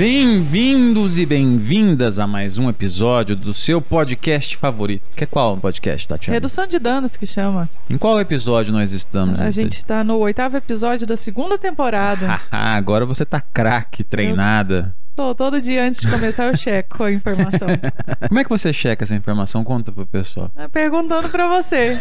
Bem-vindos e bem-vindas a mais um episódio do seu podcast favorito. Que é qual podcast, Tatiana? Redução de danos que chama. Em qual episódio nós estamos? A gente tá no oitavo episódio da segunda temporada. Agora você tá craque, treinada. Tô, todo dia antes de começar eu checo a informação. Como é que você checa essa informação? Conta pro pessoal. É Perguntando pra você.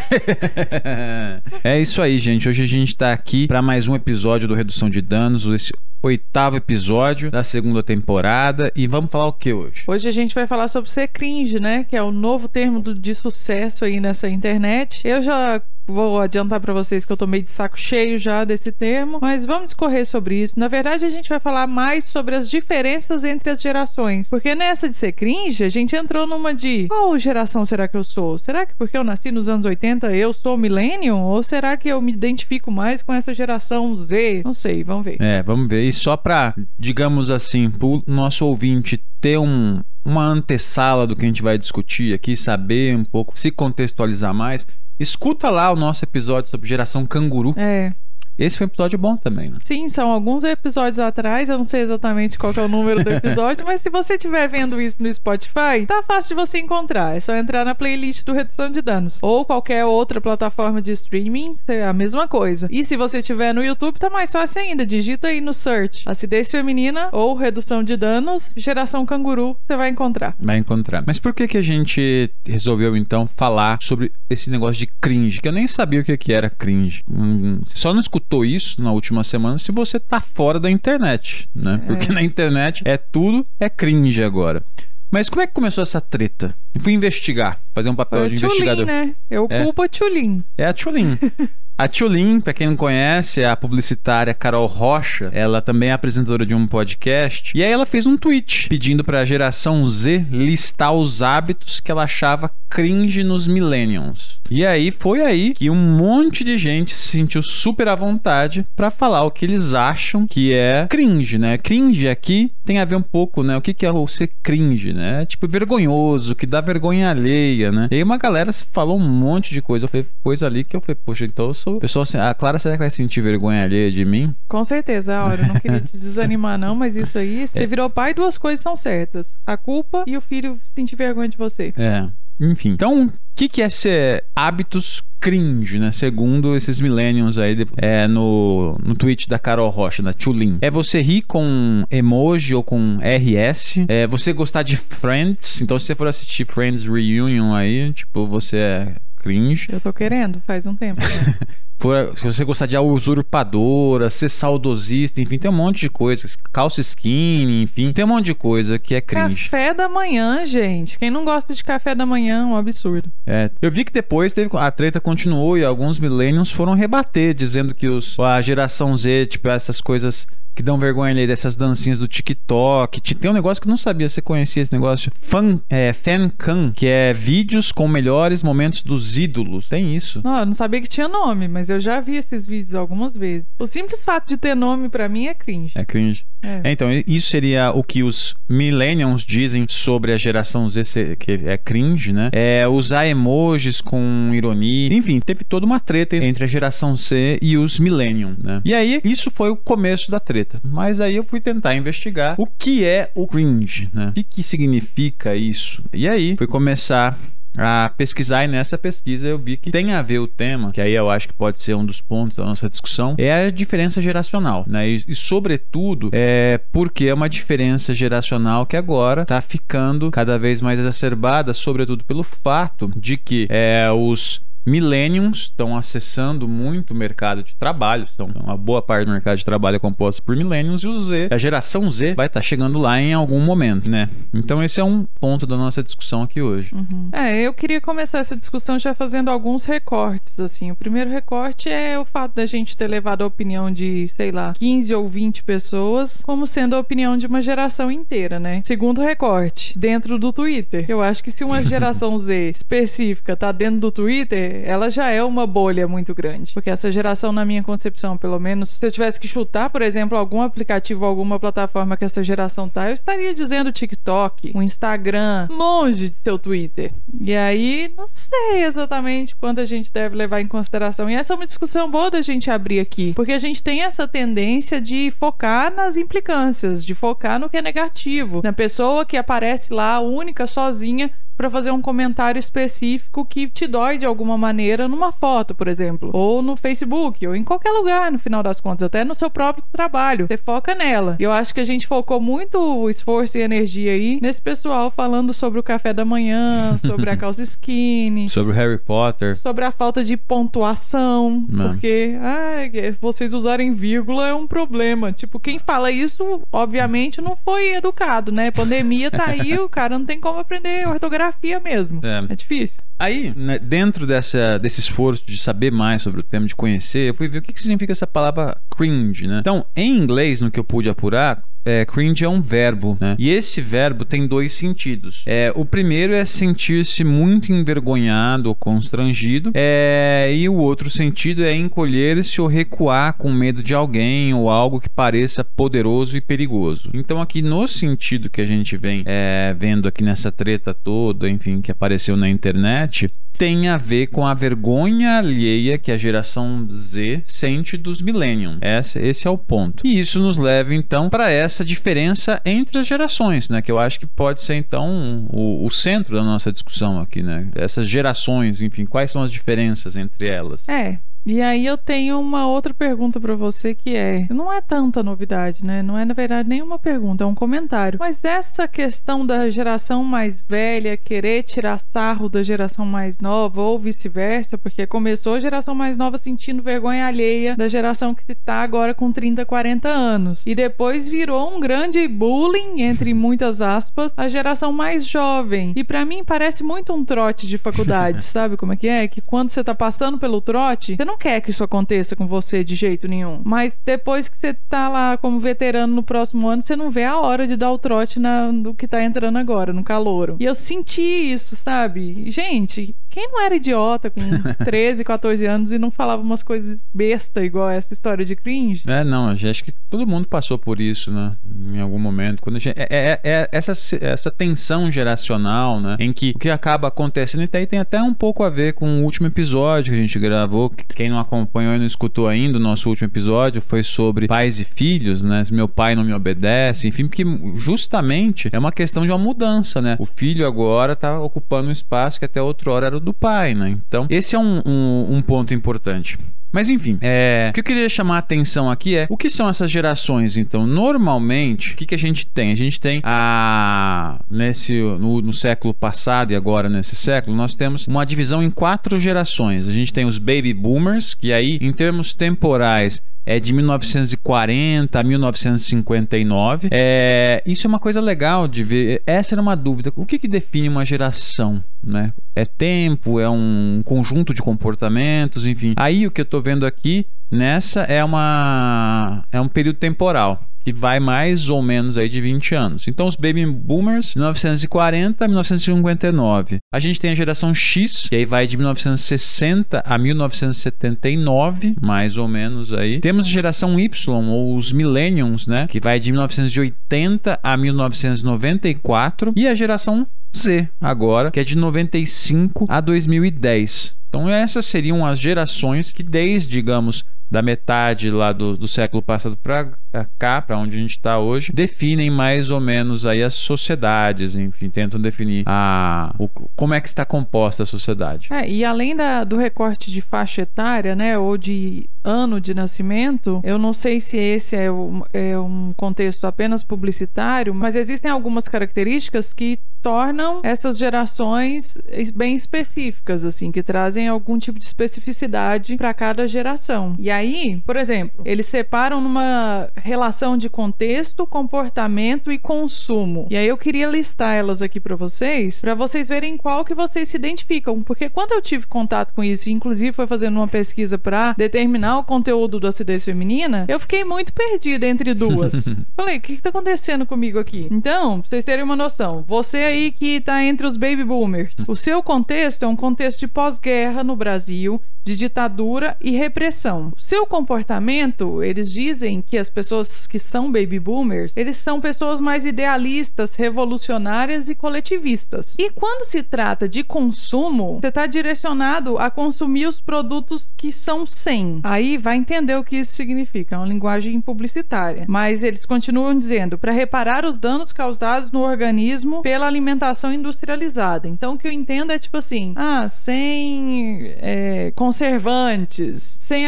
é isso aí, gente. Hoje a gente tá aqui para mais um episódio do Redução de Danos, esse oitavo episódio da segunda temporada. E vamos falar o que hoje? Hoje a gente vai falar sobre ser cringe, né? Que é o novo termo do- de sucesso aí nessa internet. Eu já vou adiantar pra vocês que eu tô meio de saco cheio já desse termo, mas vamos correr sobre isso. Na verdade, a gente vai falar mais sobre as diferenças entre as gerações. Porque nessa de ser cringe, a gente entrou numa de qual geração será que eu sou? Será que porque eu nasci nos anos 80 eu sou millennium? Ou será que eu me identifico mais com essa geração Z? Não sei, vamos ver. É, vamos ver. E só pra, digamos assim, pro nosso ouvinte ter um, uma antessala do que a gente vai discutir aqui, saber um pouco, se contextualizar mais, escuta lá o nosso episódio sobre geração canguru. É. Esse foi um episódio bom também, né? Sim, são alguns episódios atrás, eu não sei exatamente qual é o número do episódio, mas se você estiver vendo isso no Spotify, tá fácil de você encontrar. É só entrar na playlist do Redução de Danos. Ou qualquer outra plataforma de streaming, é a mesma coisa. E se você estiver no YouTube, tá mais fácil ainda. Digita aí no search acidez feminina ou redução de danos, geração canguru, você vai encontrar. Vai encontrar. Mas por que que a gente resolveu então falar sobre esse negócio de cringe? Que eu nem sabia o que que era cringe. Hum, Você só não escutou isso na última semana se você tá fora da internet, né? Porque É. na internet é tudo é cringe agora. Mas como é que começou essa treta? Eu fui investigar, fazer um papel Foi de a Tchulin, investigador. né? Eu É. culpo a Tchulin. É a Tchulin. A Tchulin, pra quem não conhece, é a publicitária Carol Rocha. Ela também é apresentadora de um podcast. E aí ela fez um tweet pedindo pra geração Z listar os hábitos que ela achava cringe nos millennials. E aí foi aí que um monte de gente se sentiu super à vontade pra falar o que eles acham que é cringe, né? Cringe aqui tem a ver um pouco, né? O que que é ser cringe, né? Tipo vergonhoso, que dá vergonha alheia, né? E aí uma galera falou um monte de coisa. Falei, coisa ali que eu falei, poxa, então eu sou. Pessoal assim, a Clara, será que vai sentir vergonha alheia de mim? Com certeza, Aura. Eu não queria te desanimar, não, mas isso aí, você virou pai, duas coisas são certas: a culpa e o filho sentir vergonha de você. É. Enfim. Então, o que, que é ser hábitos cringe, né? Segundo esses millennials aí, de- é, no, no tweet da Carol Rocha, da Tulin. É você rir com emoji ou com RS. É você gostar de Friends. Então, se você for assistir Friends Reunion aí, tipo, você é cringe. Eu tô querendo, faz um tempo. né? For- se você gostar de usurpadora, ser saudosista, enfim, tem um monte de coisa. Calça skinny, enfim, tem um monte de coisa que é cringe. café da manhã, gente. Quem não gosta de café da manhã é um absurdo. É, eu vi que depois teve, a treta continuou e alguns millennials foram rebater, dizendo que os, a geração Z, tipo, essas coisas que dão vergonha ali, dessas dancinhas do TikTok. Ti- Tem um negócio que eu não sabia, você conhecia esse negócio? Fan, é, Fancam, que é vídeos com melhores momentos dos ídolos. Tem isso. Não, eu não sabia que tinha nome, mas eu já vi esses vídeos algumas vezes. O simples fato de ter nome pra mim é cringe. É cringe. É. É, então, isso seria o que os millennials dizem sobre a geração Z, que é cringe, né? É usar emojis com ironia. Enfim, teve toda uma treta entre a geração C e os millennials, né? E aí, isso foi o começo da treta. Mas aí eu fui tentar investigar o que é o cringe, né? O que, que significa isso? E aí, fui começar a pesquisar e nessa pesquisa eu vi que tem a ver o tema, que aí eu acho que pode ser um dos pontos da nossa discussão, é a diferença geracional, né? E, e, sobretudo é porque é uma diferença geracional que agora está ficando cada vez mais exacerbada, sobretudo pelo fato de que é, os millennials estão acessando muito o mercado de trabalho, então uma boa parte do mercado de trabalho é composto por millennials e o Z, a geração Z vai estar chegando lá em algum momento, né? Então esse é um ponto da nossa discussão aqui hoje. Uhum. É, eu queria começar essa discussão já fazendo alguns recortes, assim. O primeiro recorte é o fato da gente ter levado a opinião de, sei lá, 15 ou 20 pessoas como sendo a opinião de uma geração inteira, né? Segundo recorte, dentro do Twitter. Eu acho que se uma geração Z específica tá dentro do Twitter, ela já é uma bolha muito grande. Porque essa geração, na minha concepção, pelo menos, se eu tivesse que chutar, por exemplo, algum aplicativo, alguma plataforma que essa geração tá, eu estaria dizendo TikTok, o Instagram, longe de seu Twitter. E aí, não sei exatamente quanto a gente deve levar em consideração. E essa é uma discussão boa da gente abrir aqui, porque a gente tem essa tendência de focar nas implicâncias, de focar no que é negativo, na pessoa que aparece lá única, sozinha, para fazer um comentário específico que te dói de alguma maneira numa foto, por exemplo, ou no Facebook, ou em qualquer lugar, no final das contas, até no seu próprio trabalho. Você foca nela. Eu acho que a gente focou muito esforço e energia aí nesse pessoal falando sobre o café da manhã, sobre a calça skinny, sobre o Harry Potter, sobre a falta de pontuação, Mano. porque ah, vocês usarem vírgula é um problema. Tipo, quem fala isso, obviamente, não foi educado, né? Pandemia tá aí, o cara não tem como aprender ortografia geografia mesmo. É, é difícil. Aí, né, dentro dessa, desse esforço de saber mais sobre o tema, de conhecer, eu fui ver o que, que significa essa palavra cringe, né? Então, em inglês, no que eu pude apurar, é, cringe é um verbo, né? E esse verbo tem dois sentidos. É, o primeiro é sentir-se muito envergonhado ou constrangido, é, e o outro sentido é encolher-se ou recuar com medo de alguém ou algo que pareça poderoso e perigoso. Então, aqui no sentido que a gente vem é, vendo aqui nessa treta toda, enfim, que apareceu na internet, tem a ver com a vergonha alheia que a geração Z sente dos Millennium. Esse, esse é o ponto. E isso nos leva então para essa diferença entre as gerações, né? Que eu acho que pode ser então o, o, centro da nossa discussão aqui, né? Essas gerações, enfim, quais são as diferenças entre elas? É, e aí eu tenho uma outra pergunta para você que é, não é tanta novidade, né? Não é na verdade nenhuma pergunta, é um comentário. Mas essa questão da geração mais velha querer tirar sarro da geração mais nova ou vice-versa, porque começou a geração mais nova sentindo vergonha alheia da geração que tá agora com 30, 40 anos. E depois virou um grande bullying entre muitas aspas a geração mais jovem. E para mim parece muito um trote de faculdade, sabe como é que é? Que quando você tá passando pelo trote, você não quer que isso aconteça com você de jeito nenhum. Mas depois que você tá lá como veterano no próximo ano, você não vê a hora de dar o trote na, no que tá entrando agora, no calouro. E eu senti isso, sabe? Gente, quem não era idiota com 13, 14 anos e não falava umas coisas besta igual essa história de cringe? É, não, acho que todo mundo passou por isso, né? Em algum momento. Quando gente, é, é, é, essa, essa tensão geracional, né? Em que o que acaba acontecendo, e aí tem até um pouco a ver com o último episódio que a gente gravou. Quem não acompanhou e não escutou ainda, o nosso último episódio foi sobre pais e filhos, né? Se meu pai não me obedece, enfim, porque justamente é uma questão de uma mudança, né? O filho agora tá ocupando um espaço que até outra hora era do pai, né? Então, esse é um, um, um ponto importante. Mas enfim, é, o que eu queria chamar a atenção aqui é o que são essas gerações, então. Normalmente, o que, que a gente tem? A gente tem a. Nesse, no, no, século passado e agora nesse século, nós temos uma divisão em quatro gerações. A gente tem os baby boomers, que aí, em termos temporais, é de 1940 a 1959. É, isso é uma coisa legal de ver. Essa era uma dúvida. O que, que define uma geração? Né? É tempo, é um conjunto de comportamentos, enfim. Aí o que eu estou vendo aqui nessa é uma é um período temporal que vai mais ou menos aí de 20 anos. Então, os baby boomers, 1940 a 1959. A gente tem a geração X, que aí vai de 1960 a 1979, mais ou menos aí. Temos a geração Y, ou os millennials, né, que vai de 1980 a 1994. E a geração Z, agora, que é de 95 a 2010. Então, essas seriam as gerações que, desde, digamos, da metade lá do, do século passado para cá, para onde a gente está hoje, definem mais ou menos aí as sociedades, enfim, tentam definir a, o, como é que está composta a sociedade. É, e além da, do recorte de faixa etária, né, ou de ano de nascimento, eu não sei se esse é, o, é um contexto apenas publicitário, mas existem algumas características que tornam essas gerações bem específicas, assim, que trazem algum tipo de especificidade para cada geração. E aí, por exemplo, eles separam numa relação de contexto, comportamento e consumo. E aí eu queria listar elas aqui para vocês, para vocês verem qual que vocês se identificam, porque quando eu tive contato com isso, inclusive foi fazendo uma pesquisa para determinar o conteúdo do acidez feminina, eu fiquei muito perdida entre duas. Falei, o que, que tá acontecendo comigo aqui? Então, pra vocês terem uma noção, você aí que tá entre os baby boomers, o seu contexto é um contexto de pós-guerra no Brasil, de ditadura e repressão. O seu comportamento, eles dizem que as pessoas que são baby boomers, eles são pessoas mais idealistas, revolucionárias e coletivistas. E quando se trata de consumo, você está direcionado a consumir os produtos que são sem. Aí vai entender o que isso significa, é uma linguagem publicitária. Mas eles continuam dizendo para reparar os danos causados no organismo pela alimentação industrializada. Então o que eu entendo é tipo assim, ah, sem é, conservantes, sem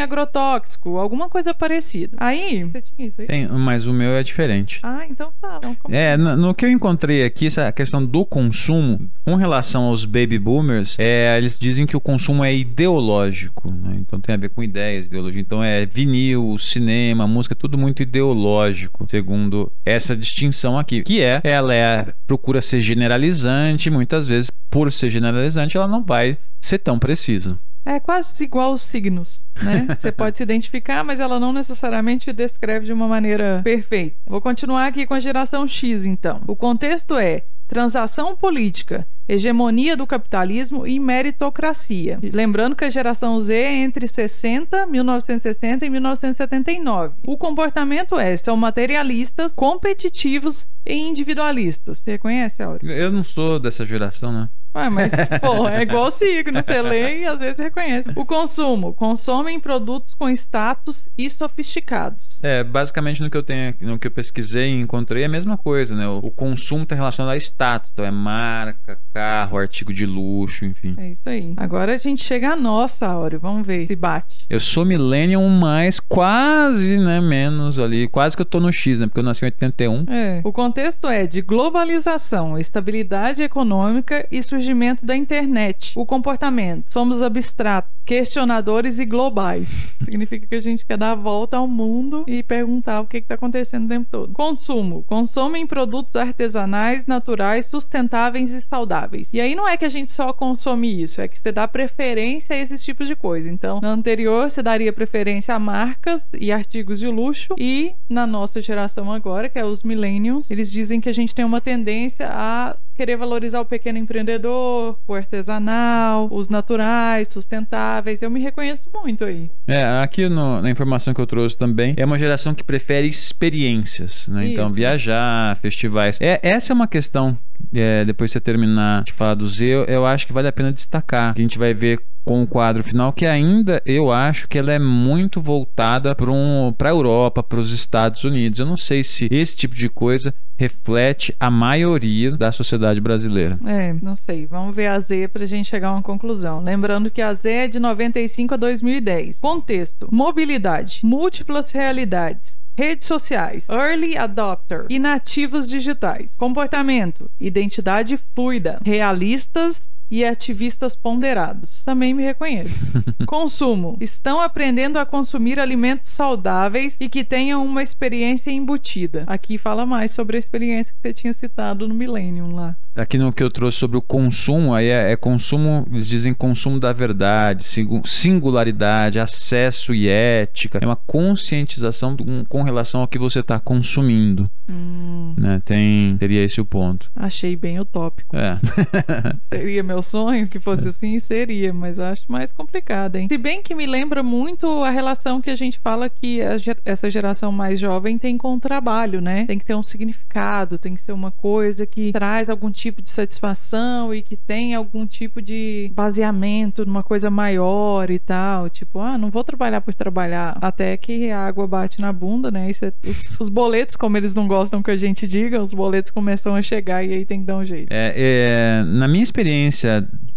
agrotóxico, alguma coisa parecida. Aí, você tinha isso aí? Tem, mas o meu é diferente. Ah, então fala. Então, como- É, no, no que eu encontrei aqui, essa questão do consumo, com relação aos baby boomers, é, eles dizem que o consumo é ideológico, né? então tem a ver com ideias, ideologia. Então é vinil, cinema, música, tudo muito ideológico, segundo essa distinção aqui, que é, ela é, procura ser generalizante, muitas vezes, por ser generalizante, ela não vai ser tão precisa. É quase igual os signos, né? Você pode se identificar, mas ela não necessariamente descreve de uma maneira perfeita. Vou continuar aqui com a geração X, então. O contexto é transação política, hegemonia do capitalismo e meritocracia. Lembrando que a geração Z é entre 60, 1960 e 1979. O comportamento é, são materialistas, competitivos e individualistas. Você conhece, Áureo? Eu não sou dessa geração, né? Ué, mas, pô, é igual signo, você lê e às vezes reconhece. O consumo. Consomem produtos com status e sofisticados. É, basicamente no que eu tenho, no que eu pesquisei e encontrei é a mesma coisa, né? O, o consumo está relacionado a status, então é marca, carro, artigo de luxo, enfim. É isso aí. Agora a gente chega à nossa, Áureo. Vamos ver se bate. Eu sou millennial, mas quase, né, menos ali, quase que eu tô no X, né? Porque eu nasci em 81. É. O contexto é de globalização, estabilidade econômica e surgimento da internet. O comportamento. Somos abstratos, questionadores e globais. Significa que a gente quer dar a volta ao mundo e perguntar o que está acontecendo o tempo todo. Consumo. Consomem produtos artesanais, naturais, sustentáveis e saudáveis. E aí não é que a gente só consome isso, é que você dá preferência a esses tipos de coisa. Então, na anterior, você daria preferência a marcas e artigos de luxo. E na nossa geração agora, que é os millennials, eles dizem que a gente tem uma tendência a querer valorizar o pequeno empreendedor, o artesanal, os naturais, sustentáveis. Eu me reconheço muito aí. É, aqui no- na informação que eu trouxe também, é uma geração que prefere experiências, né? Então, viajar, festivais. É, essa é uma questão, é, depois de você terminar de falar do Z, eu, acho que vale a pena destacar. Que a gente vai ver com o quadro final, que ainda eu acho que ela é muito voltada para um, a Europa, para os Estados Unidos. Eu não sei se esse tipo de coisa reflete a maioria da sociedade brasileira. É, não sei. Vamos ver a Z pra gente chegar a uma conclusão. Lembrando que a Z é de 95 a 2010. Contexto: mobilidade, múltiplas realidades. Redes sociais, early adopter e nativos digitais. Comportamento, identidade fluida, realistas e ativistas ponderados. Também me reconheço. Consumo. Estão aprendendo a consumir alimentos saudáveis e que tenham uma experiência embutida. Aqui fala mais sobre a experiência que você tinha citado no Millennium lá. Aqui no que eu trouxe sobre o consumo, aí é, é consumo, eles dizem consumo da verdade, singu- singularidade, acesso e ética. É uma conscientização com, com relação ao que você está consumindo. Hum, Né? Tem, seria esse o ponto. achei bem utópico. É. Seria meu sonho que fosse assim? Seria, mas eu acho mais complicado, hein? Se bem que me lembra muito a relação que a gente fala que essa geração mais jovem tem com o trabalho, né? Tem que ter um significado, tem que ser uma coisa que traz algum tipo de satisfação e que tem algum tipo de baseamento numa coisa maior e tal. Tipo, ah, não vou trabalhar por trabalhar até que a água bate na bunda, né? Cê- os, os boletos, como eles não gostam que a gente diga, os boletos começam a chegar e aí tem que dar um jeito. É, é, na minha experiência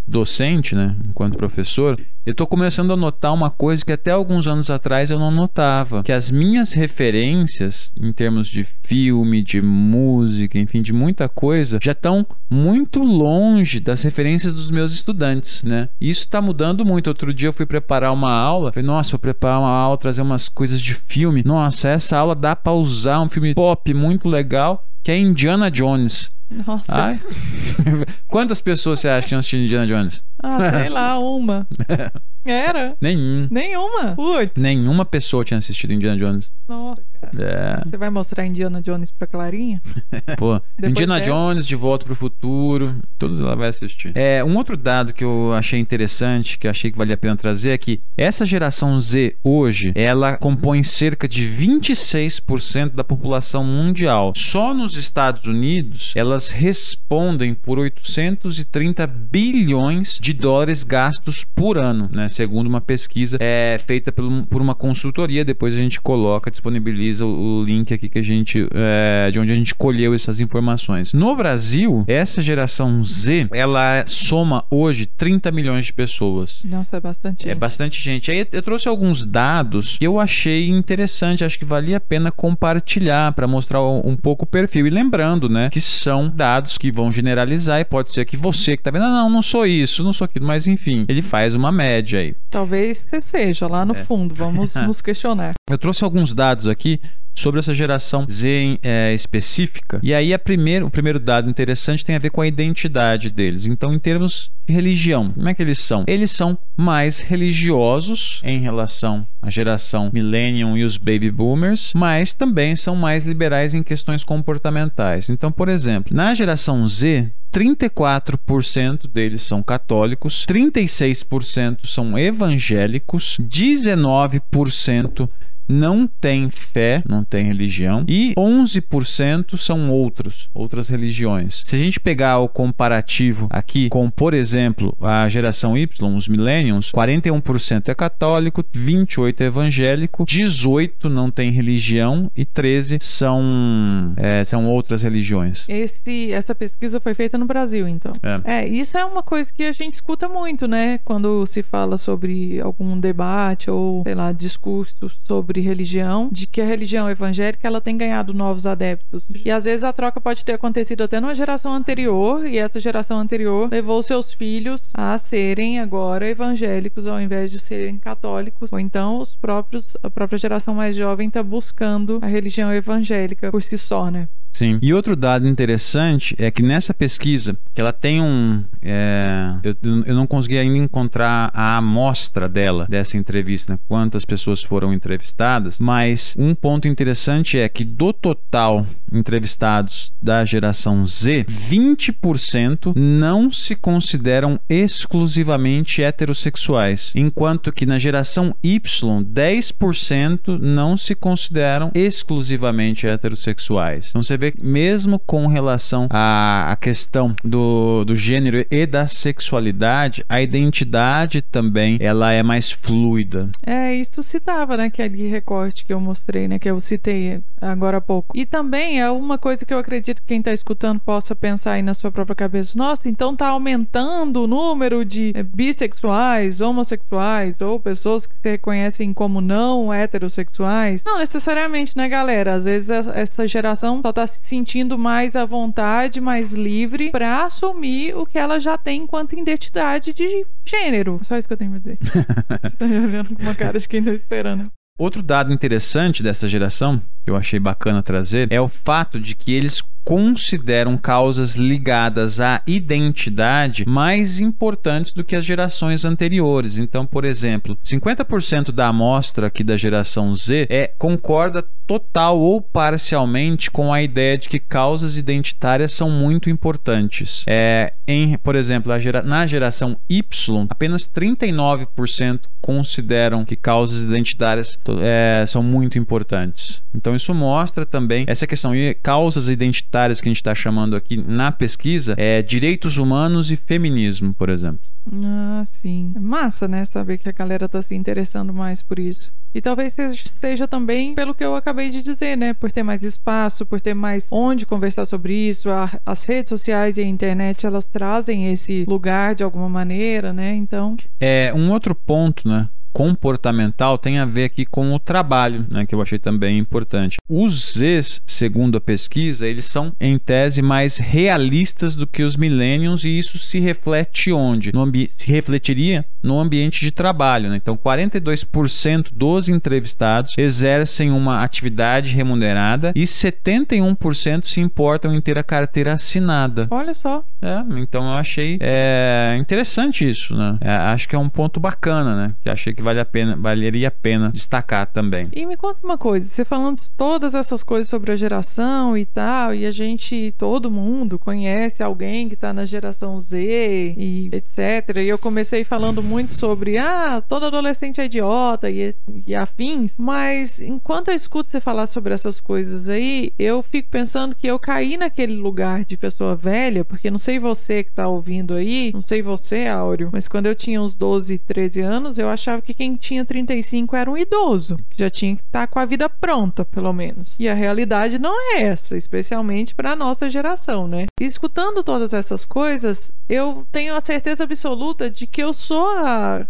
docente, né, enquanto professor, eu estou começando a notar uma coisa que até alguns anos atrás eu não notava, que as minhas referências em termos de filme, de música, enfim, de muita coisa, já estão muito longe das referências dos meus estudantes, né? Isso está mudando muito. Outro dia eu fui preparar uma aula, falei, nossa, vou preparar uma aula, trazer umas coisas de filme. Nossa, essa aula dá para usar um filme pop muito legal, que é Indiana Jones. Nossa. Ai. Quantas pessoas você acha que assistiram Indiana Jones? Ah, sei lá, uma. Era? Nenhum. Nenhuma. Putz. Nenhuma pessoa tinha assistido Indiana Jones. Nossa. É. Você vai mostrar Indiana Jones pra Clarinha? Pô, Depois Indiana dessa- Jones, De Volta pro Futuro, todos ela vai assistir. É, um outro dado que eu achei interessante, que eu achei que valia a pena trazer, é que essa geração Z hoje, ela compõe cerca de 26% da população mundial. Só nos Estados Unidos, elas respondem por 830 bilhões de dólares gastos por ano, né? Segundo uma pesquisa é, feita por uma consultoria, depois a gente coloca, disponibiliza o, o link aqui que a gente é, de onde a gente colheu essas informações. No Brasil, essa geração Z, ela soma hoje 30 milhões de pessoas. Nossa, é bastante. É gente. bastante gente. Aí eu trouxe alguns dados que eu achei interessante, acho que valia a pena compartilhar para mostrar um um pouco o perfil. E lembrando, né, que são dados que vão generalizar e pode ser que você que tá vendo, "Ah, não, não sou isso, não sou aquilo, mas enfim, ele faz uma média aí. Talvez você seja lá no É. fundo. Vamos nos questionar. Eu trouxe alguns dados aqui sobre essa geração Z é, específica. E aí a primeiro, o primeiro dado interessante tem a ver com a identidade deles. Então, em termos de religião, como é que eles são? Eles são mais religiosos em relação à geração Millennium e os Baby Boomers, mas também são mais liberais em questões comportamentais. Então, por exemplo, na geração Z, 34% deles são católicos, 36% são evangélicos, 19% não tem fé, não tem religião, e 11% são outros, outras religiões. Se a gente pegar o comparativo aqui com, por exemplo, a geração Y, os millennials, 41% é católico, 28% é evangélico, 18% não tem religião e 13% são, é, são outras religiões. Esse, essa pesquisa foi feita no Brasil, então. É. É, isso é uma coisa que a gente escuta muito, né? Quando se fala sobre algum debate ou, sei lá, discurso sobre religião, de que a religião evangélica ela tem ganhado novos adeptos. E às vezes a troca pode ter acontecido até numa geração anterior, e essa geração anterior levou seus filhos a serem agora evangélicos ao invés de serem católicos. Ou então os próprios, a própria geração mais jovem está buscando a religião evangélica por si só, né? Sim. E outro dado interessante é que nessa pesquisa, que ela tem um. é, eu, eu não consegui ainda encontrar a amostra dela, dessa entrevista, quantas pessoas foram entrevistadas, mas um ponto interessante é que do total entrevistados da geração Z, 20% não se consideram exclusivamente heterossexuais, enquanto que na geração Y, 10% não se consideram exclusivamente heterossexuais. Então você vê mesmo com relação à, à questão do, do gênero e da sexualidade, a identidade também ela é mais fluida. É, isso citava, né? Aquele recorte que eu mostrei, né? Que eu citei agora há pouco. E também é uma coisa que eu acredito que quem tá escutando possa pensar aí na sua própria cabeça. Nossa, então tá aumentando o número de eh, bissexuais, homossexuais ou pessoas que se reconhecem como não heterossexuais. Não necessariamente, né, galera? Às vezes essa geração só tá se sentindo mais à vontade, mais livre pra assumir o que ela já tem enquanto identidade de gênero. Só isso que eu tenho pra dizer. Você tá me olhando com uma cara de quem tá esperando. Outro dado interessante dessa geração, que eu achei bacana trazer, é o fato de que eles consideram causas ligadas à identidade mais importantes do que as gerações anteriores. Então, por exemplo, 50% da amostra aqui da geração Z é concorda total ou parcialmente com a ideia de que causas identitárias são muito importantes. É, em, por exemplo, gera- na geração Y, apenas 39% consideram que causas identitárias é, são muito importantes. Então isso mostra também essa questão e causas identitárias que a gente está chamando aqui na pesquisa é direitos humanos e feminismo, por exemplo. Ah, sim. Massa, né? Saber que a galera tá se interessando mais por isso. E talvez seja também pelo que eu acabei de dizer, né? Por ter mais espaço, por ter mais onde conversar sobre isso. as redes sociais e a internet, elas trazem esse lugar de alguma maneira, né? Então. É, um outro ponto, né? Comportamental tem a ver aqui com o trabalho, né, que eu achei também importante. Os Zs, segundo a pesquisa, eles são em tese mais realistas do que os millennials e isso se reflete onde? No se refletiria no ambiente de trabalho. Né? Então, 42% dos entrevistados exercem uma atividade remunerada e 71% se importam em ter a carteira assinada. Olha só. É, então eu achei é, interessante isso, né? É, acho que é um ponto bacana, né? Que achei que vale a pena, valeria a pena destacar também. E me conta uma coisa, você falando todas essas coisas sobre a geração e tal, e a gente, todo mundo conhece alguém que está na geração Z e etc. E eu comecei falando muito muito sobre, ah, todo adolescente é idiota e, e afins, mas enquanto eu escuto você falar sobre essas coisas aí, eu fico pensando que eu caí naquele lugar de pessoa velha, porque não sei você que tá ouvindo aí, não sei você, Áureo, mas quando eu tinha uns 12, 13 anos, eu achava que quem tinha 35 era um idoso, que já tinha que estar tá com a vida pronta, pelo menos. E a realidade não é essa, especialmente para a nossa geração, né? Escutando todas essas coisas, eu tenho a certeza absoluta de que eu sou a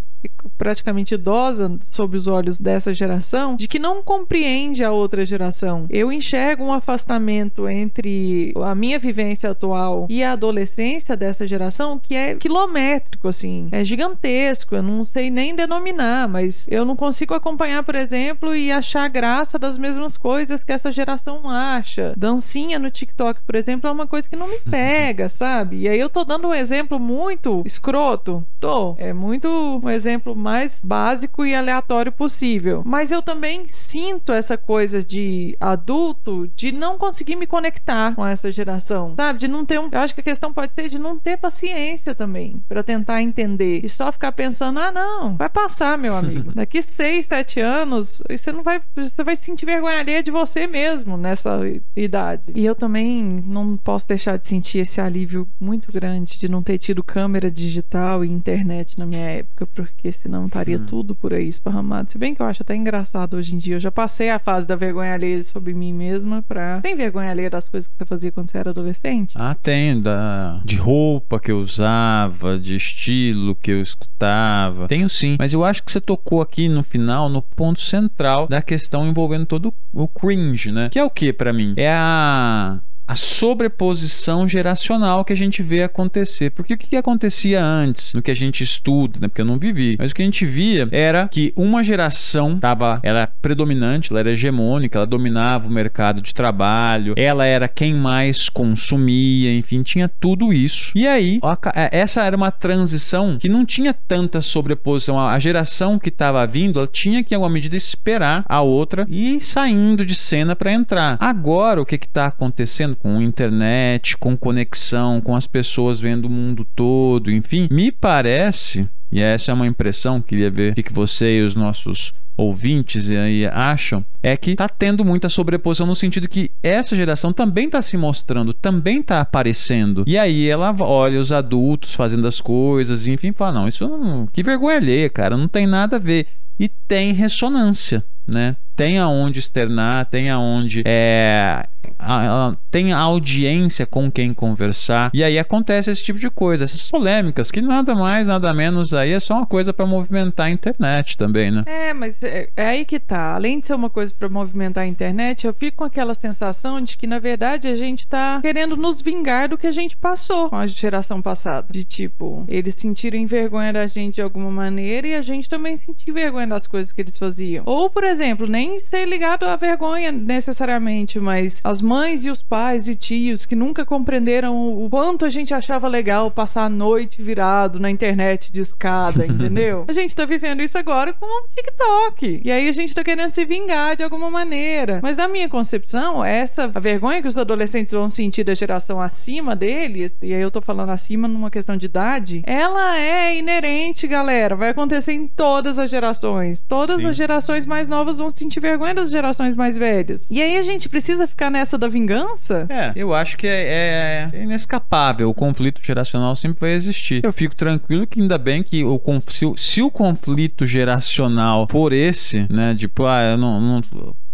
praticamente idosa sob os olhos dessa geração, de que não compreende a outra geração. Eu enxergo um afastamento entre a minha vivência atual e a adolescência dessa geração que é quilométrico, assim, é gigantesco. Eu não sei nem denominar, mas eu não consigo acompanhar, por exemplo, e achar graça das mesmas coisas que essa geração acha. Dancinha no TikTok, por exemplo, é uma coisa que não me pega, sabe? E aí eu tô dando um exemplo muito escroto. Tô. É muito um exemplo exemplo mais básico e aleatório possível. Mas eu também sinto essa coisa de adulto de não conseguir me conectar com essa geração, sabe? De não ter um. Eu acho que a questão pode ser de não ter paciência também para tentar entender e só ficar pensando: ah, não, vai passar, meu amigo. Daqui seis, sete anos, você não vai. Você vai sentir vergonha alheia de você mesmo nessa idade. E eu também não posso deixar de sentir esse alívio muito grande de não ter tido câmera digital e internet na minha época, porque porque senão estaria hum. tudo por aí esparramado. Se bem que eu acho até engraçado hoje em dia. Eu já passei a fase da vergonha alheia sobre mim mesma pra. Tem vergonha alheia das coisas que você fazia quando você era adolescente? Ah, tem. Da... De roupa que eu usava, de estilo que eu escutava. Tenho sim. Mas eu acho que você tocou aqui no final, no ponto central da questão envolvendo todo o cringe, né? Que é o que para mim? É a a sobreposição geracional que a gente vê acontecer. Porque o que, que acontecia antes, no que a gente estuda, né? Porque eu não vivi. Mas o que a gente via era que uma geração tava, era predominante, ela era hegemônica, ela dominava o mercado de trabalho, ela era quem mais consumia, enfim, tinha tudo isso. E aí, é, essa era uma transição que não tinha tanta sobreposição. A geração que estava vindo, ela tinha que, em alguma medida, esperar a outra e ir saindo de cena para entrar. Agora, o que está acontecendo? Com internet, com conexão, com as pessoas vendo o mundo todo, enfim, me parece, e essa é uma impressão, queria ver o que você e os nossos ouvintes aí acham, é que está tendo muita sobreposição no sentido que essa geração também está se mostrando, também está aparecendo. E aí ela olha os adultos fazendo as coisas, enfim, fala: não, isso não, que vergonha alheia, cara, não tem nada a ver. E tem ressonância, né? Tem aonde externar, tem aonde é, a, tem a audiência com quem conversar. E aí acontece esse tipo de coisa, essas polêmicas, que nada mais, nada menos aí é só uma coisa para movimentar a internet também, né? É, mas é, é, aí que tá. Além de ser uma coisa para movimentar a internet, eu fico com aquela sensação de que, na verdade, a gente tá querendo nos vingar do que a gente passou com a geração passada. De tipo, eles sentirem vergonha da gente de alguma maneira e a gente também sentir vergonha das coisas que eles faziam. Ou, por exemplo, nem ser ligado à vergonha necessariamente, mas as mães e os pais e tios que nunca compreenderam o quanto a gente achava legal passar a noite virado na internet de escada, entendeu? a gente tá vivendo isso agora com o TikTok. E aí a gente tá querendo se vingar de alguma maneira. Mas na minha concepção, essa a vergonha que os adolescentes vão sentir da geração acima deles, e aí eu tô falando acima numa questão de idade, ela é inerente, galera. Vai acontecer em todas as gerações. Todas Sim. as gerações mais novas novas vão sentir vergonha das gerações mais velhas. E aí a gente precisa ficar nessa da vingança? É, eu acho que é, é inescapável. O conflito geracional sempre vai existir. Eu fico tranquilo que ainda bem que o, se, se o conflito geracional for esse, né? Tipo, ah, eu não, não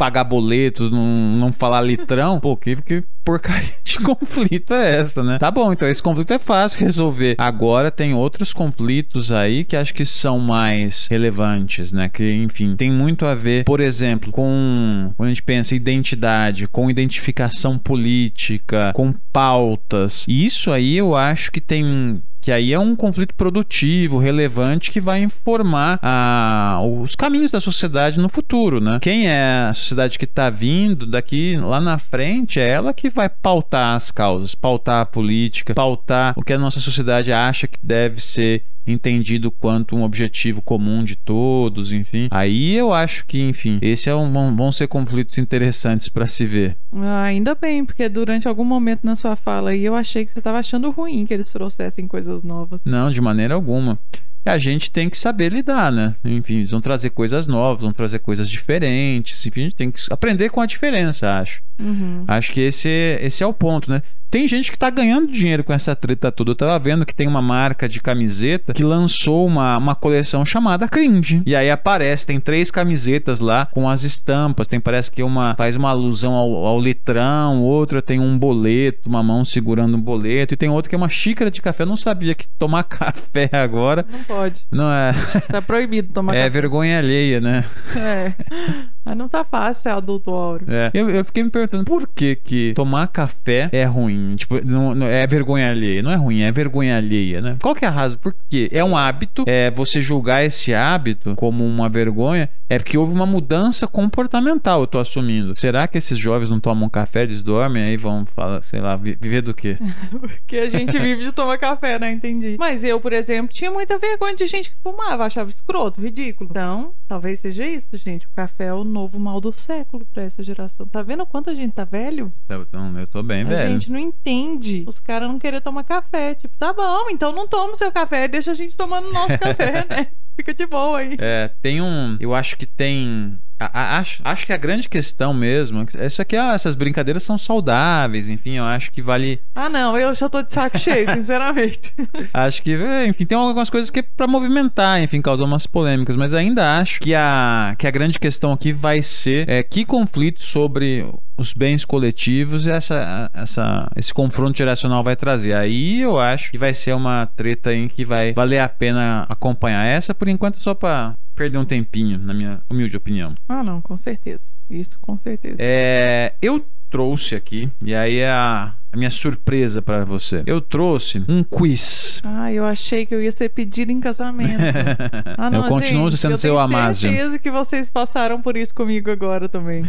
pagar boleto, não, não falar litrão, pô, que, que porcaria de conflito é essa, né? Tá bom, então esse conflito é fácil resolver. Agora tem outros conflitos aí que acho que são mais relevantes, né? Que, enfim, tem muito a ver, por exemplo, com quando a gente pensa identidade, com identificação política, com pautas. Isso aí eu acho que tem que aí é um conflito produtivo, relevante, que vai informar a, ah, os caminhos da sociedade no futuro, né? Quem é a sociedade que está vindo daqui lá na frente é ela que vai pautar as causas, pautar a política, pautar o que a nossa sociedade acha que deve ser entendido quanto um objetivo comum de todos, enfim. Aí eu acho que, enfim, esse é um, vão ser conflitos interessantes para se ver. Ah, ainda bem, porque durante algum momento na sua fala aí eu achei que você estava achando ruim que eles trouxessem coisas novas. Não, de maneira alguma a gente tem que saber lidar, né? Enfim, eles vão trazer coisas novas, vão trazer coisas diferentes, enfim, a gente tem que aprender com a diferença, acho. Uhum. Acho que esse, esse é o ponto, né? Tem gente que tá ganhando dinheiro com essa treta toda. Eu tava vendo que tem uma marca de camiseta que lançou uma, uma coleção chamada Cringe. E aí aparece, tem três camisetas lá com as estampas. Tem, parece que uma faz uma alusão ao, ao litrão, outra tem um boleto, uma mão segurando um boleto, e tem outra que é uma xícara de café. Eu não sabia que tomar café agora. Não pode. Não é. Tá proibido tomar é café. É vergonha alheia, né? É. Mas não tá fácil ser adulto áureo. É. Eu, eu fiquei me perguntando por que que tomar café é ruim. Tipo, não, não, é vergonha alheia. Não é ruim, é vergonha alheia, né? Qual que é a razão? Por quê? É um hábito. É, você julgar esse hábito como uma vergonha é porque houve uma mudança comportamental, eu tô assumindo. Será que esses jovens não tomam café, eles dormem aí vão falar, sei lá, viver do quê? porque a gente vive de tomar café, né? Entendi. Mas eu, por exemplo, tinha muita vergonha de gente que fumava, achava escroto, ridículo. Então, talvez seja isso, gente. O café é o novo mal do século para essa geração. Tá vendo quanto a gente tá velho? Então, eu tô bem a velho. A gente não entende. Os caras não querem tomar café. Tipo, tá bom, então não toma o seu café, deixa a gente tomando o nosso café, né? Fica de boa aí. É, tem um. Eu acho que tem. Acho, acho que a grande questão mesmo. Isso aqui, ah, essas brincadeiras são saudáveis, enfim, eu acho que vale. Ah, não, eu já tô de saco cheio, sinceramente. acho que, é, enfim, tem algumas coisas que é pra movimentar, enfim, causar umas polêmicas, mas ainda acho que a, que a grande questão aqui vai ser é, que conflito sobre os bens coletivos essa, essa, esse confronto geracional vai trazer. Aí eu acho que vai ser uma treta em que vai valer a pena acompanhar. Essa, por enquanto, só para perder um tempinho, na minha humilde opinião. Ah, não, com certeza. Isso, com certeza. É, eu trouxe aqui, e aí é a, a minha surpresa para você. Eu trouxe um quiz. Ah, eu achei que eu ia ser pedido em casamento. ah, não, eu continuo gente, sendo eu seu Amazon. Eu tenho certeza que vocês passaram por isso comigo agora também.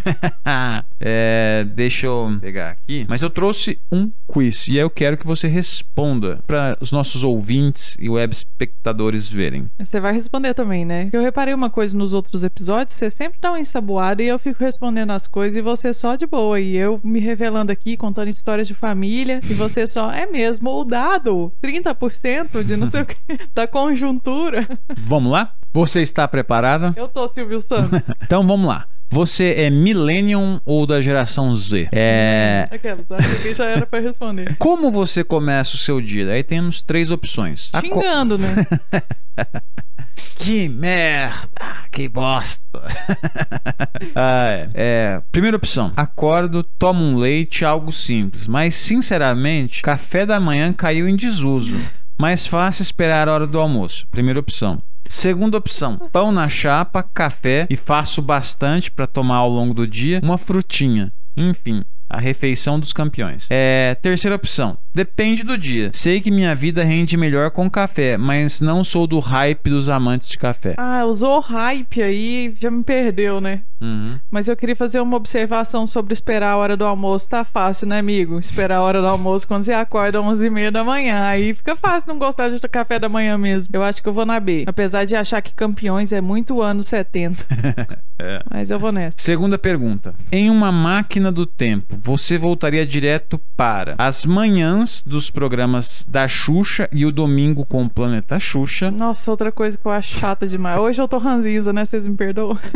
é, deixa eu pegar aqui. Mas eu trouxe um quiz e eu quero que você responda para os nossos ouvintes e web espectadores verem. Você vai responder também, né? Eu reparei uma coisa nos outros episódios, você sempre dá uma ensaboada e eu fico respondendo as coisas e você só de boa. E eu me revelando aqui, contando histórias de família família e você só é mesmo ou dado 30% de não sei o que da conjuntura. Vamos lá? Você está preparada? Eu tô, Silvio Santos. então vamos lá. Você é millennium ou da geração Z? É. Aquelas, acho que já era para responder. Como você começa o seu dia? Aí temos três opções. Xingando, co... né? que merda! Que bosta! ah, é. é. Primeira opção: acordo, tomo um leite, algo simples. Mas, sinceramente, café da manhã caiu em desuso. Mais fácil esperar a hora do almoço. Primeira opção. Segunda opção: pão na chapa, café e faço bastante para tomar ao longo do dia, uma frutinha. Enfim, a refeição dos campeões. É, terceira opção. Depende do dia. Sei que minha vida rende melhor com café, mas não sou do hype dos amantes de café. Ah, usou hype aí, já me perdeu, né? Uhum. Mas eu queria fazer uma observação sobre esperar a hora do almoço. Tá fácil, né, amigo? Esperar a hora do almoço quando você acorda às 11h30 da manhã. Aí fica fácil não gostar de café da manhã mesmo. Eu acho que eu vou na B. Apesar de achar que campeões é muito anos 70. é. Mas eu vou nessa. Segunda pergunta. Em uma máquina do tempo, você voltaria direto para as manhãs dos programas da Xuxa e o domingo com o Planeta Xuxa. Nossa, outra coisa que eu acho chata demais. Hoje eu tô ranzinza, né? Vocês me perdoam.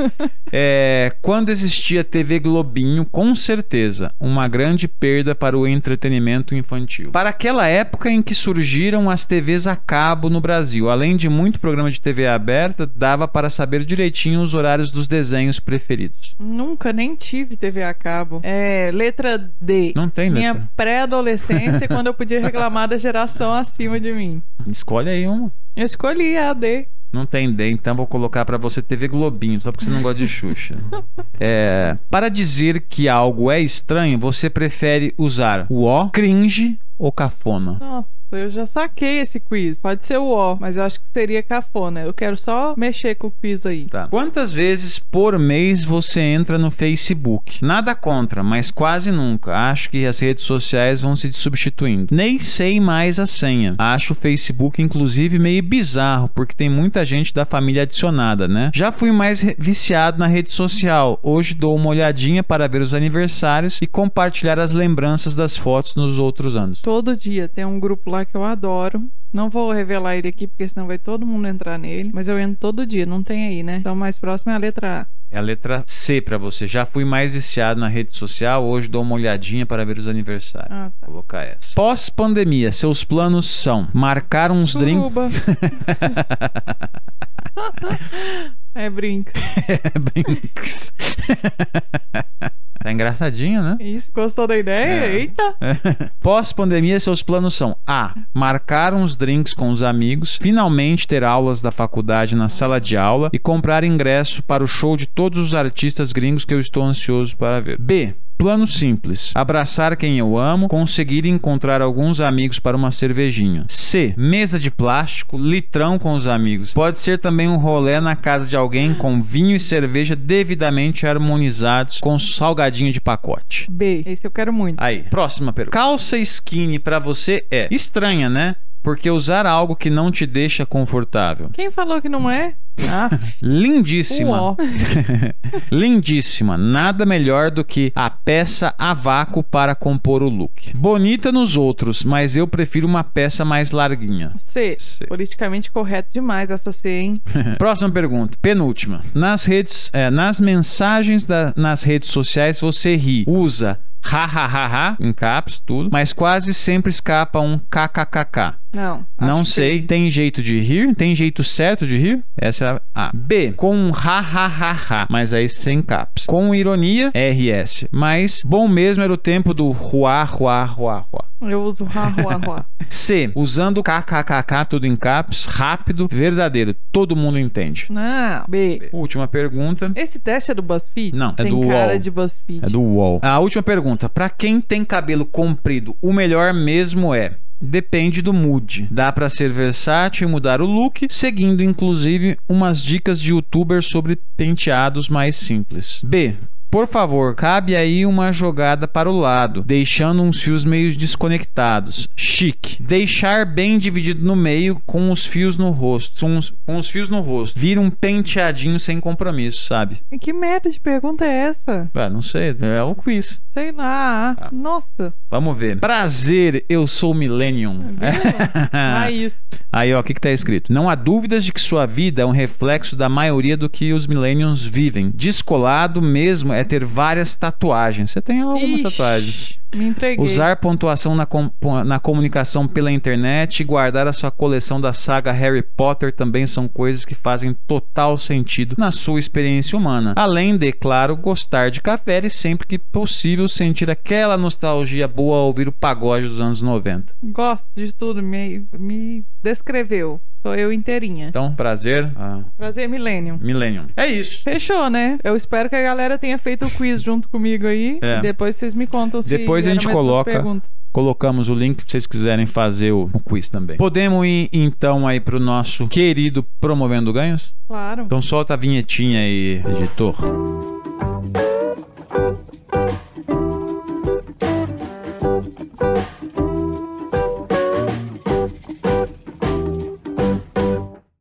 É, quando existia TV Globinho, com certeza, uma grande perda para o entretenimento infantil. Para aquela época em que surgiram as TVs a cabo no Brasil, além de muito programa de TV aberta, dava para saber direitinho os horários dos desenhos preferidos. Nunca nem tive TV a cabo. É, letra D. Não tem Minha letra. pré-adolescência, quando eu podia reclamar da geração acima de mim. Escolhe aí um. Eu escolhi a D. Não tem D, então vou colocar pra você TV Globinho, só porque você não gosta de Xuxa. É, para dizer que algo é estranho, você prefere usar o O, cringe ou cafona? Nossa, eu já saquei esse quiz. Pode ser o O, mas eu acho que seria cafona. Eu quero só mexer com o quiz aí. Tá. Quantas vezes por mês você entra no Facebook? Nada contra, mas quase nunca. Acho que as redes sociais vão se substituindo. Nem sei mais a senha. Acho o Facebook, inclusive, meio bizarro, porque tem muita gente da família adicionada, né? Já fui mais viciado na rede social. Hoje dou uma olhadinha para ver os aniversários e compartilhar as lembranças das fotos nos outros anos. Todo dia tem um grupo lá que eu adoro. Não vou revelar ele aqui, porque senão vai todo mundo entrar nele. Mas eu entro todo dia, não tem aí, né? Então, o mais próximo é a letra A. É a letra C pra você. Já fui mais viciado na rede social. Hoje dou uma olhadinha para ver os aniversários. Ah, tá. Vou colocar essa. Pós-pandemia, seus planos são marcar uns drinks. É brinco. Brinks. tá engraçadinho, né? Isso, gostou da ideia? É. Eita! Pós-pandemia, seus planos são A. Marcar uns drinks com os amigos, finalmente ter aulas da faculdade na sala de aula e comprar ingresso para o show de todos os artistas gringos que eu estou ansioso para ver. B. Plano simples: abraçar quem eu amo, conseguir encontrar alguns amigos para uma cervejinha. C. Mesa de plástico, litrão com os amigos. Pode ser também um rolê na casa de alguém com vinho e cerveja devidamente harmonizados com salgadinho de pacote. B. Esse eu quero muito. Aí, próxima pergunta. Calça skinny pra você é estranha, né? Porque usar algo que não te deixa confortável. Quem falou que não é? Ah, Lindíssima. Lindíssima. Nada melhor do que a peça a vácuo para compor o look. Bonita nos outros, mas eu prefiro uma peça mais larguinha. C. C. Politicamente correto demais essa C, hein? Próxima pergunta, penúltima. Nas redes, é, nas mensagens da- nas redes sociais você ri, usa ha ha ha ha em caps tudo, mas quase sempre escapa um kkkk. Não. Não sei, feio. tem jeito de rir? Tem jeito certo de rir? Essa é a A. B, com um ha ha ha ha, mas aí sem caps. Com ironia, RS. Mas bom mesmo era o tempo do ruá, ruá, ruá, ruá. Eu uso ra, ruá, ruá. C, usando kkkk tudo em caps, rápido, verdadeiro. Todo mundo entende. Não. B. Última pergunta. Esse teste é do BuzzFeed? Não, é Tem do cara UOL. de BuzzFeed. É do UOL. A última pergunta. Pra quem tem cabelo comprido, o melhor mesmo é. Depende do mood. Dá pra ser versátil e mudar o look, seguindo inclusive umas dicas de youtuber sobre penteados mais simples. B. Por favor, cabe aí uma jogada para o lado, deixando uns fios meio desconectados. Chique. Deixar bem dividido no meio com os fios no rosto. Com os, com os fios no rosto. Vira um penteadinho sem compromisso, sabe? Que merda de pergunta é essa? Ah, não sei, é o quiz. Sei lá. Tá. Nossa. Vamos ver. Prazer, eu sou Millennium. Raiz. Aí, ó, o que, que tá escrito? Não há dúvidas de que sua vida é um reflexo da maioria do que os Millenniums vivem. Descolado mesmo é ter várias tatuagens. Você tem algumas Ixi, tatuagens. Me entreguei. Usar pontuação na, com- na comunicação pela internet e guardar a sua coleção da saga Harry Potter também são coisas que fazem total sentido na sua experiência humana. Além de, claro, gostar de café e sempre que possível sentir aquela nostalgia boa ao ouvir o pagode dos anos 90. Gosto de tudo. Me, me descreveu. Sou eu inteirinha. Então, prazer, ah, Prazer, Millennium. Millennium. É isso. Fechou, né? Eu espero que a galera tenha feito o quiz junto comigo aí. É. E depois vocês me contam se Depois a gente coloca. perguntas. Colocamos o link se vocês quiserem fazer o, o quiz também. Podemos ir então aí pro nosso querido Promovendo Ganhos? Claro. Então solta a vinhetinha aí, editor.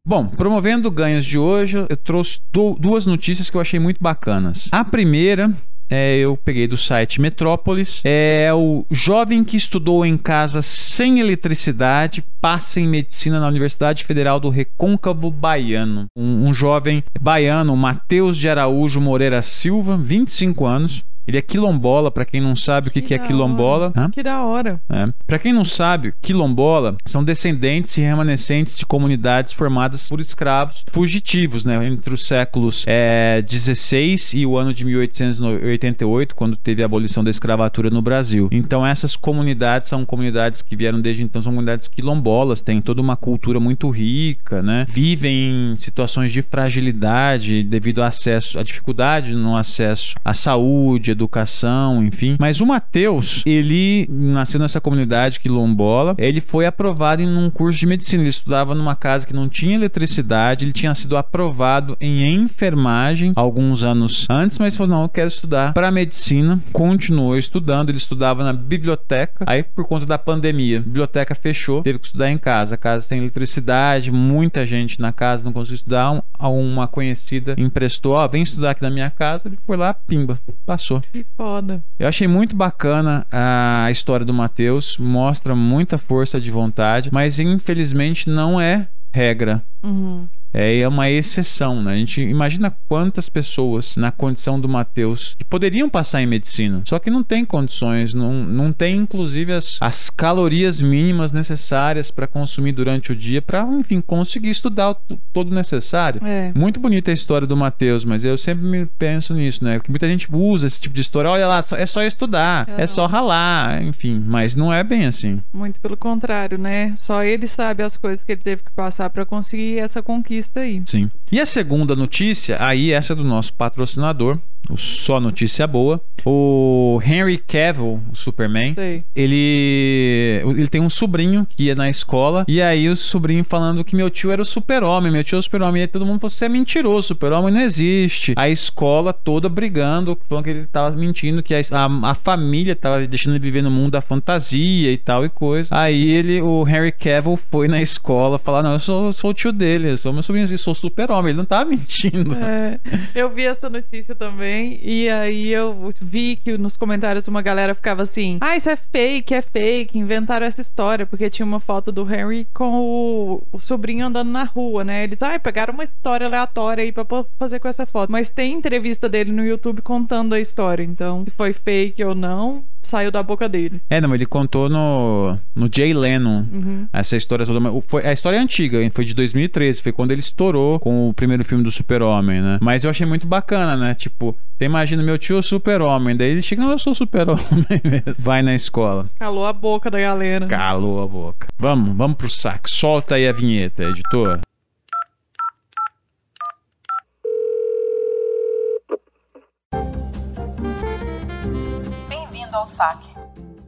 Bom, promovendo ganhos de hoje, eu trouxe du- duas notícias que eu achei muito bacanas. A primeira é, eu peguei do site Metrópolis. É o jovem que estudou em casa sem eletricidade passa em medicina na Universidade Federal do Recôncavo Baiano. Um, um jovem baiano, Matheus de Araújo Moreira Silva, 25 anos. Ele é quilombola, para quem não sabe o que, que, que é quilombola. Que da hora. É. Para quem não sabe, quilombola são descendentes e remanescentes de comunidades formadas por escravos fugitivos, né? Entre os séculos é, 16 e o ano de 1888, quando teve a abolição da escravatura no Brasil. Então essas comunidades são comunidades que vieram desde então, são comunidades quilombolas, têm toda uma cultura muito rica, né? Vivem em situações de fragilidade devido ao acesso, à dificuldade no acesso à saúde, educação, enfim. Mas o Mateus, ele nasceu nessa comunidade quilombola, ele foi aprovado em um curso de medicina. Ele estudava numa casa que não tinha eletricidade, ele tinha sido aprovado em enfermagem alguns anos antes, mas falou: não, eu quero estudar para medicina. Continuou estudando, ele estudava na biblioteca. Aí, por conta da pandemia, a biblioteca fechou, teve que estudar em casa. A casa tem eletricidade, muita gente na casa não conseguiu estudar. Uma conhecida emprestou: ó, oh, vem estudar aqui na minha casa. Ele foi lá, pimba, passou. Que foda. Eu achei muito bacana a história do Matheus, mostra muita força de vontade, mas infelizmente não é regra. Uhum é uma exceção, né? A gente imagina quantas pessoas na condição do Mateus que poderiam passar em medicina, só que não tem condições, não, não tem inclusive as, as calorias mínimas necessárias para consumir durante o dia para, enfim, conseguir estudar o, todo o necessário. É. Muito bonita a história do Mateus, mas eu sempre me penso nisso, né? Porque muita gente usa esse tipo de história, olha lá, é só estudar, é, é só ralar, enfim, mas não é bem assim. Muito pelo contrário, né? Só ele sabe as coisas que ele teve que passar para conseguir essa conquista aí. Sim. E a segunda notícia, aí essa é do nosso patrocinador, o Só Notícia Boa. O Henry Cavill, o Superman, Sei. ele ele tem um sobrinho que ia na escola e aí o sobrinho falando que meu tio era o super-homem, meu tio é o super-homem. E aí todo mundo falou, você é mentiroso, super-homem não existe. A escola toda brigando, falando que ele tava mentindo, que a, a, a, família tava deixando ele viver no mundo da fantasia e tal e coisa. Aí ele, o Henry Cavill foi na escola falar, não, eu sou, sou o tio dele, eu sou meu sobrinho, eu sou super-homem, ele não tava mentindo. É, eu vi essa notícia também também. E aí eu vi que nos comentários uma galera ficava assim: Ah, isso é fake, é fake. Inventaram essa história, porque tinha uma foto do Henry com o, o sobrinho andando na rua, né? Eles, ah, pegaram uma história aleatória aí pra fazer com essa foto. Mas tem entrevista dele no YouTube contando a história. Então, se foi fake ou não, saiu da boca dele. É, não, ele contou no, no Jay Leno uhum. essa história toda. Foi, a história é antiga, foi de 2013, foi quando ele estourou com o primeiro filme do Super-Homem, né? Mas eu achei muito bacana, né? Tipo, você imagina, meu tio é super-homem, daí ele chega, não, eu sou super-homem mesmo. Vai na escola. Calou a boca da galera. Calou a boca. Vamos, vamos pro saco. Solta aí a vinheta, editor. Ao saque.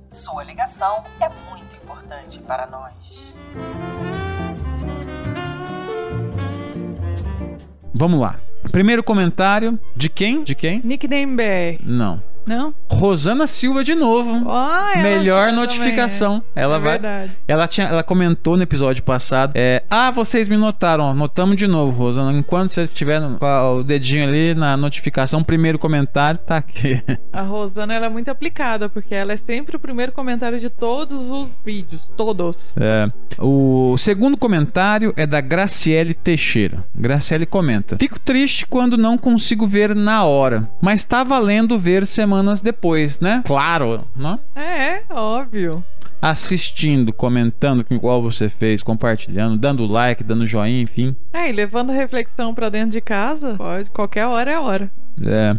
Sua ligação é muito importante para nós. Vamos lá. Primeiro comentário de quem? De quem? Nickname BR. Não. Não? Rosana Silva de novo. Ah, Melhor notificação. Também. Ela é vai. Verdade. Ela tinha, ela comentou no episódio passado. É, ah, vocês me notaram. Notamos de novo, Rosana. Enquanto você estiver com o dedinho ali na notificação, primeiro comentário tá aqui. A Rosana ela é muito aplicada porque ela é sempre o primeiro comentário de todos os vídeos, todos. É. O segundo comentário é da Graciele Teixeira. Graciele comenta: Fico triste quando não consigo ver na hora, mas tá valendo ver semana semanas depois, né? Claro, né? É, óbvio. Assistindo, comentando com igual você fez, compartilhando, dando like, dando joinha, enfim. É, e levando reflexão para dentro de casa, pode, qualquer hora é hora. É.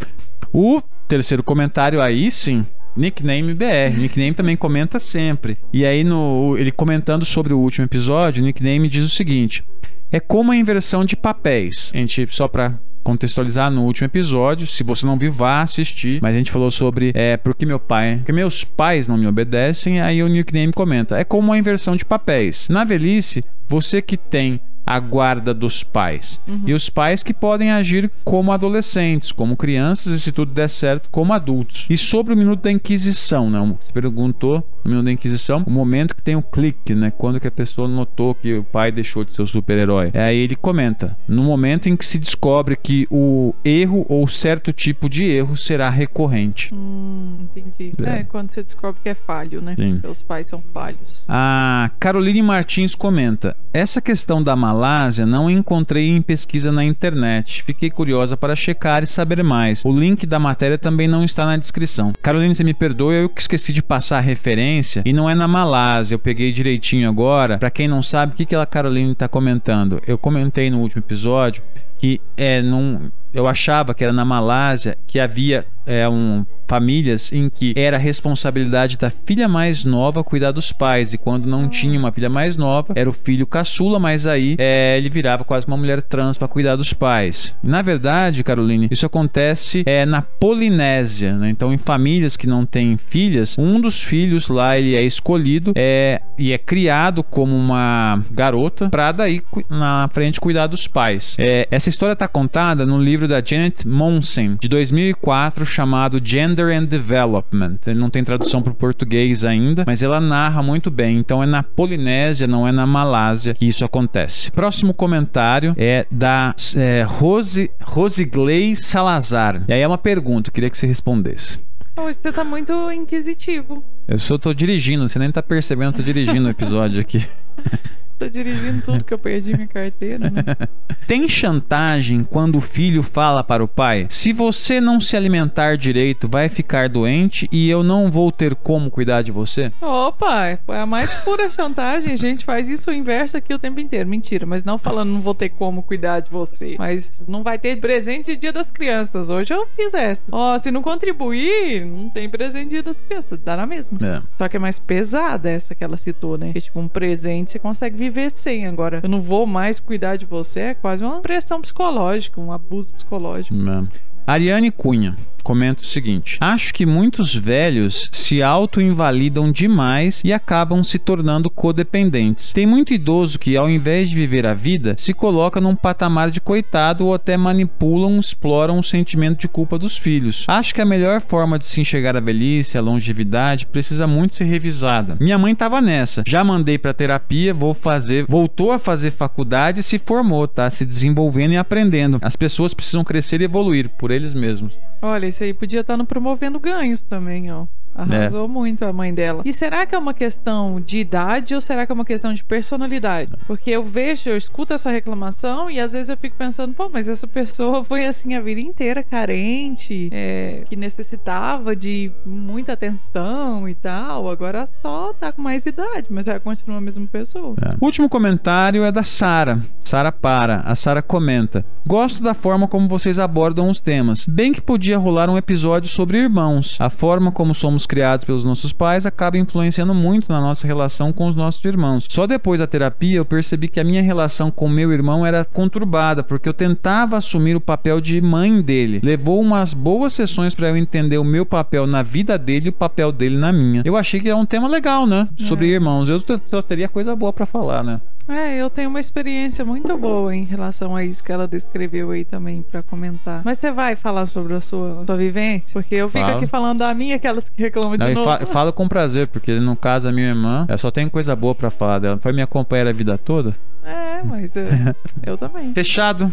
O terceiro comentário aí sim, Nickname BR. Nickname também comenta sempre. E aí, no, ele comentando sobre o último episódio, o Nickname diz o seguinte: é como a inversão de papéis. A gente, só pra contextualizar no último episódio. Se você não viu, vá assistir. Mas a gente falou sobre é, por que meu pai, porque meus pais não me obedecem. Aí o nickname comenta: é como uma inversão de papéis. Na velhice, você que tem a guarda dos pais. Uhum. E os pais que podem agir como adolescentes, como crianças e, se tudo der certo, como adultos. E sobre o minuto da Inquisição, né? Você perguntou no minuto da Inquisição, o momento que tem o clique, né? Quando que a pessoa notou que o pai deixou de ser o super-herói. É aí ele comenta: no momento em que se descobre que o erro ou certo tipo de erro será recorrente. Hum, entendi. É. É. quando você descobre que é falho, né? Sim. Seus pais são falhos. A Caroline Martins comenta: Essa questão da Malásia não encontrei em pesquisa na internet. Fiquei curiosa para checar e saber mais. O link da matéria também não está na descrição. Caroline, você me perdoa, eu que esqueci de passar a referência e não é na Malásia. Eu peguei direitinho agora. Para quem não sabe, o que, que a Caroline está comentando? Eu comentei no último episódio que é num. Eu achava que era na Malásia que havia é, um, famílias em que era a responsabilidade da filha mais nova cuidar dos pais. E quando não tinha uma filha mais nova, era o filho caçula, mas aí é, ele virava quase uma mulher trans para cuidar dos pais. Na verdade, Caroline, isso acontece é, na Polinésia. Né? Então, em famílias que não têm filhas, um dos filhos lá ele é escolhido é, e é criado como uma garota para daí na frente cuidar dos pais. É, essa história está contada no livro da Janet Monsen, de 2004, chamado Gender and Development. Ele não tem tradução para o português ainda, mas ela narra muito bem. Então é na Polinésia, não é na Malásia que isso acontece. Próximo comentário é da é, Rose, Rosigley Salazar. E aí é uma pergunta, eu queria que você respondesse. Hoje você tá muito inquisitivo. Eu só tô dirigindo, você nem tá percebendo, eu tô dirigindo o episódio aqui. Tô dirigindo tudo que eu perdi minha carteira, né? Tem chantagem quando o filho fala para o pai: se você não se alimentar direito, vai ficar doente e eu não vou ter como cuidar de você? Opa, é a mais pura chantagem. A gente faz isso o inverso aqui o tempo inteiro. Mentira, mas não falando não vou ter como cuidar de você. Mas não vai ter presente de dia das crianças. Hoje eu fiz essa. Ó, se não contribuir, não tem presente de dia das crianças. Dá na mesma. É. Só que é mais pesada essa que ela citou, né? Que tipo, um presente você consegue viver sem. Agora, eu não vou mais cuidar de você. É quase uma pressão psicológica, um abuso psicológico. É. Ariane Cunha comenta o seguinte: Acho que muitos velhos se auto-invalidam demais e acabam se tornando codependentes. Tem muito idoso que, ao invés de viver a vida, se coloca num patamar de coitado ou até manipulam, exploram o sentimento de culpa dos filhos. Acho que a melhor forma de se enxergar a velhice, a longevidade, precisa muito ser revisada. Minha mãe tava nessa. Já mandei pra terapia, vou fazer, voltou a fazer faculdade e se formou, tá? Se desenvolvendo e aprendendo. As pessoas precisam crescer e evoluir por eles mesmos. Olha, aí podia estar no promovendo ganhos também, ó. Arrasou muito a mãe dela. E será que é uma questão de idade ou será que é uma questão de personalidade? Porque eu vejo, eu escuto essa reclamação e às vezes eu fico pensando, pô, mas essa pessoa foi assim a vida inteira carente, é, que necessitava de muita atenção e tal. Agora só tá com mais idade, mas ela continua a mesma pessoa. É. O último comentário é da Sara. Sara para. A Sara comenta: Gosto da forma como vocês abordam os temas. Bem que podia rolar um episódio sobre irmãos. A forma como somos criados pelos nossos pais acaba influenciando muito na nossa relação com os nossos irmãos. Só depois da terapia eu percebi que a minha relação com meu irmão era conturbada, porque eu tentava assumir o papel de mãe dele. Levou umas boas sessões para eu entender o meu papel na vida dele e o papel dele na minha. Eu achei que é um tema legal, né? Sobre É. irmãos. Eu só teria coisa boa para falar, né? É, eu tenho uma experiência muito boa em relação a isso que ela descreveu aí também pra comentar. Mas você vai falar sobre a sua, sua vivência? Porque eu fico Falo. aqui falando da minha, aquelas que reclamam de Não, e novo. fa- falo com prazer, porque no caso a minha irmã, eu só tenho coisa boa pra falar dela. Foi minha companheira a vida toda. É, mas é, eu também. Fechado.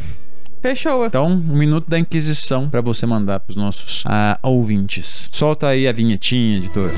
Fechou. Então, um minuto da Inquisição pra você mandar pros nossos ah, ouvintes. Solta aí a vinhetinha, editor.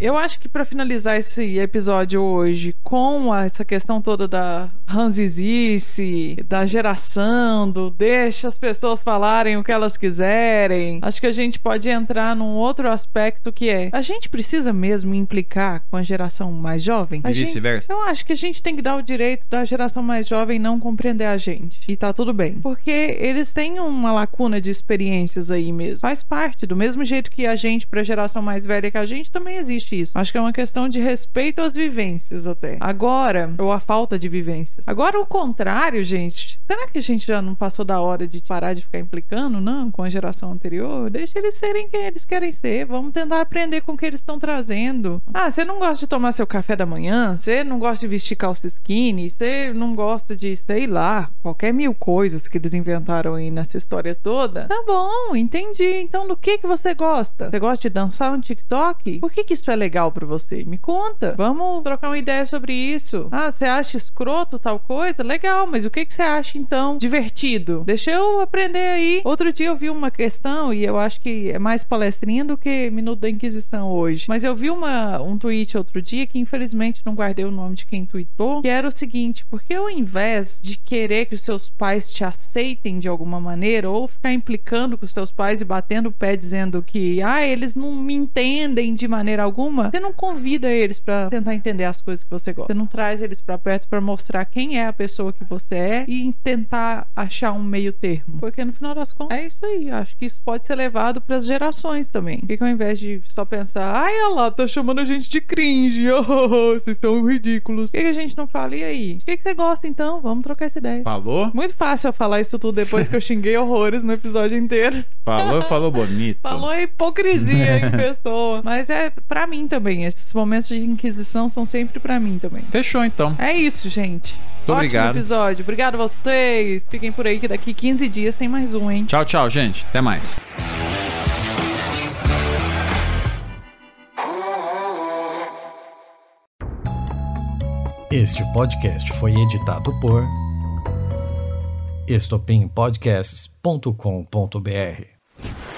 Eu acho que pra finalizar esse episódio hoje com a- essa questão toda da ranzizice, da geração, do deixa as pessoas falarem o que elas quiserem, acho que a gente pode entrar num outro aspecto que é a gente precisa mesmo implicar com a geração mais jovem? E vice-versa. eu acho que a gente tem que dar o direito da geração mais jovem não compreender a gente. E tá tudo bem. Porque eles têm uma lacuna de experiências aí mesmo. Faz parte. Do mesmo jeito que a gente, pra geração mais velha que a gente, também existe existe isso. Acho que é uma questão de respeito às vivências até. Agora, ou a falta de vivências. Agora, o contrário, gente. Será que a gente já não passou da hora de parar de ficar implicando, não? Com a geração anterior? Deixa eles serem quem eles querem ser. Vamos tentar aprender com o que eles estão trazendo. Ah, você não gosta de tomar seu café da manhã? Você não gosta de vestir calça skinny? Você não gosta de, sei lá, qualquer mil coisas que eles inventaram aí nessa história toda? Tá bom, entendi. Então, do que que você gosta? Você gosta de dançar no TikTok? Por que que isso é legal para você? Me conta. Vamos trocar uma ideia sobre isso. Ah, você acha escroto tal coisa? Legal, mas o que que você acha então divertido? Deixa eu aprender aí. Outro dia eu vi uma questão e eu acho que é mais palestrinha do que Minuto da Inquisição hoje. Mas eu vi uma, um tweet outro dia que infelizmente não guardei o nome de quem tweetou, que era o seguinte: porque ao invés de querer que os seus pais te aceitem de alguma maneira ou ficar implicando com os seus pais e batendo o pé dizendo que ah, eles não me entendem de maneira alguma, você não convida eles para tentar entender as coisas que você gosta. Você não traz eles para perto para mostrar quem é a pessoa que você é e tentar achar um meio termo. Porque no final das contas é isso aí. Acho que isso pode ser levado para as gerações também. Porque ao invés de só pensar, ai, olha lá, tá chamando a gente de cringe, oh, vocês são ridículos. Por que, a gente não fala? E aí? O que, que você gosta então? Vamos trocar essa ideia. Falou? Muito fácil eu falar isso tudo depois que eu xinguei horrores no episódio inteiro. Falou, falou bonito. Falou a hipocrisia em pessoa. Mas é para mim também. Esses momentos de inquisição são sempre para mim também. Fechou então. É isso, gente. Muito Ótimo obrigado. episódio. Obrigado a vocês. Fiquem por aí que daqui 15 dias tem mais um, hein? Tchau, tchau, gente. Até mais. Este podcast foi editado por estopimpodcasts.com.br.